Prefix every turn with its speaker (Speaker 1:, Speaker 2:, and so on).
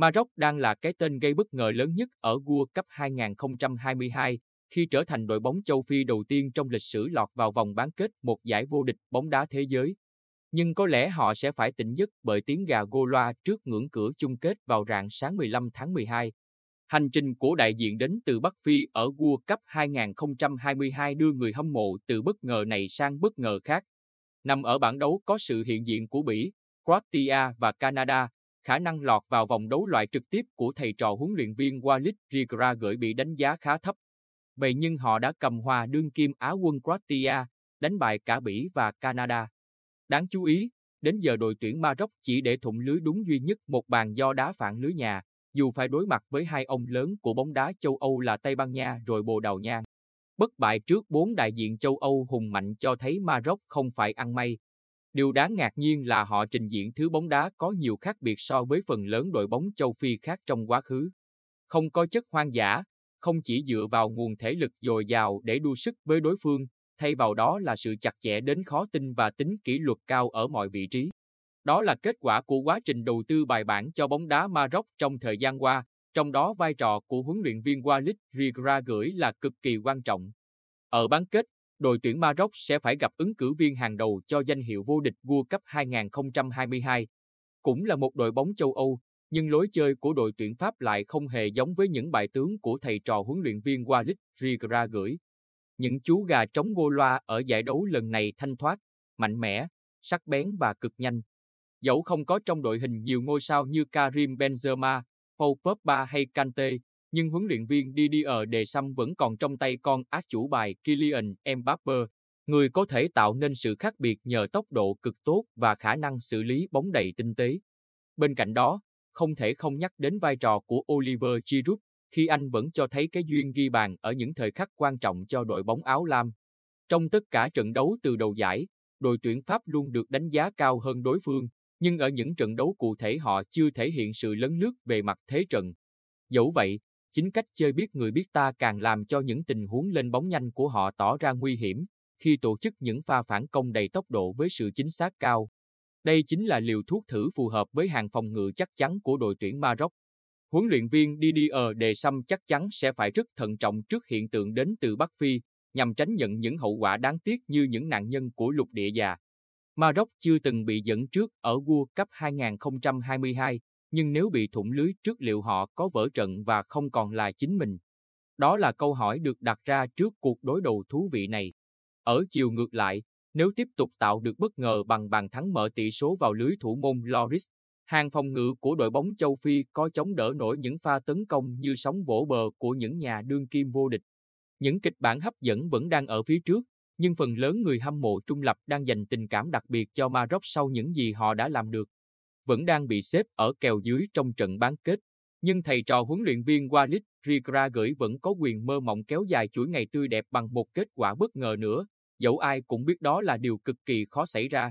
Speaker 1: Maroc đang là cái tên gây bất ngờ lớn nhất ở World Cup 2022 khi trở thành đội bóng châu Phi đầu tiên trong lịch sử lọt vào vòng bán kết một giải vô địch bóng đá thế giới. Nhưng có lẽ họ sẽ phải tỉnh giấc bởi tiếng gà gô loa trước ngưỡng cửa chung kết vào rạng sáng 15 tháng 12. Hành trình của đại diện đến từ Bắc Phi ở World Cup 2022 đưa người hâm mộ từ bất ngờ này sang bất ngờ khác. Nằm ở bảng đấu có sự hiện diện của Bỉ, Croatia và Canada, khả năng lọt vào vòng đấu loại trực tiếp của thầy trò huấn luyện viên Walid Rigra gửi bị đánh giá khá thấp. Vậy nhưng họ đã cầm hòa đương kim Á quân Croatia, đánh bại cả Bỉ và Canada. Đáng chú ý, đến giờ đội tuyển Maroc chỉ để thủng lưới đúng duy nhất một bàn do đá phản lưới nhà, dù phải đối mặt với hai ông lớn của bóng đá châu Âu là Tây Ban Nha rồi Bồ Đào Nha. Bất bại trước bốn đại diện châu Âu hùng mạnh cho thấy Maroc không phải ăn may. Điều đáng ngạc nhiên là họ trình diễn thứ bóng đá có nhiều khác biệt so với phần lớn đội bóng châu Phi khác trong quá khứ. Không có chất hoang dã, không chỉ dựa vào nguồn thể lực dồi dào để đua sức với đối phương, thay vào đó là sự chặt chẽ đến khó tin và tính kỷ luật cao ở mọi vị trí. Đó là kết quả của quá trình đầu tư bài bản cho bóng đá Maroc trong thời gian qua, trong đó vai trò của huấn luyện viên Walid Rigra gửi là cực kỳ quan trọng. Ở bán kết, đội tuyển Maroc sẽ phải gặp ứng cử viên hàng đầu cho danh hiệu vô địch World Cup 2022. Cũng là một đội bóng châu Âu, nhưng lối chơi của đội tuyển Pháp lại không hề giống với những bài tướng của thầy trò huấn luyện viên Walid Rigra gửi. Những chú gà trống gô loa ở giải đấu lần này thanh thoát, mạnh mẽ, sắc bén và cực nhanh. Dẫu không có trong đội hình nhiều ngôi sao như Karim Benzema, Paul Pogba hay Kante, nhưng huấn luyện viên Didier Deschamps vẫn còn trong tay con ác chủ bài Kylian Mbappe, người có thể tạo nên sự khác biệt nhờ tốc độ cực tốt và khả năng xử lý bóng đầy tinh tế. Bên cạnh đó, không thể không nhắc đến vai trò của Oliver Giroud khi anh vẫn cho thấy cái duyên ghi bàn ở những thời khắc quan trọng cho đội bóng áo lam. Trong tất cả trận đấu từ đầu giải, đội tuyển Pháp luôn được đánh giá cao hơn đối phương, nhưng ở những trận đấu cụ thể họ chưa thể hiện sự lấn lướt về mặt thế trận. Dẫu vậy, chính cách chơi biết người biết ta càng làm cho những tình huống lên bóng nhanh của họ tỏ ra nguy hiểm khi tổ chức những pha phản công đầy tốc độ với sự chính xác cao. Đây chính là liều thuốc thử phù hợp với hàng phòng ngự chắc chắn của đội tuyển Maroc. Huấn luyện viên Didier Deschamps chắc chắn sẽ phải rất thận trọng trước hiện tượng đến từ Bắc Phi, nhằm tránh nhận những hậu quả đáng tiếc như những nạn nhân của lục địa già. Maroc chưa từng bị dẫn trước ở World Cup 2022, nhưng nếu bị thủng lưới trước liệu họ có vỡ trận và không còn là chính mình? Đó là câu hỏi được đặt ra trước cuộc đối đầu thú vị này. Ở chiều ngược lại, nếu tiếp tục tạo được bất ngờ bằng bàn thắng mở tỷ số vào lưới thủ môn Loris, hàng phòng ngự của đội bóng châu Phi có chống đỡ nổi những pha tấn công như sóng vỗ bờ của những nhà đương kim vô địch. Những kịch bản hấp dẫn vẫn đang ở phía trước, nhưng phần lớn người hâm mộ trung lập đang dành tình cảm đặc biệt cho Maroc sau những gì họ đã làm được. Vẫn đang bị xếp ở kèo dưới trong trận bán kết, nhưng thầy trò huấn luyện viên Walid Rigra gửi vẫn có quyền mơ mộng kéo dài chuỗi ngày tươi đẹp bằng một kết quả bất ngờ nữa, dẫu ai cũng biết đó là điều cực kỳ khó xảy ra.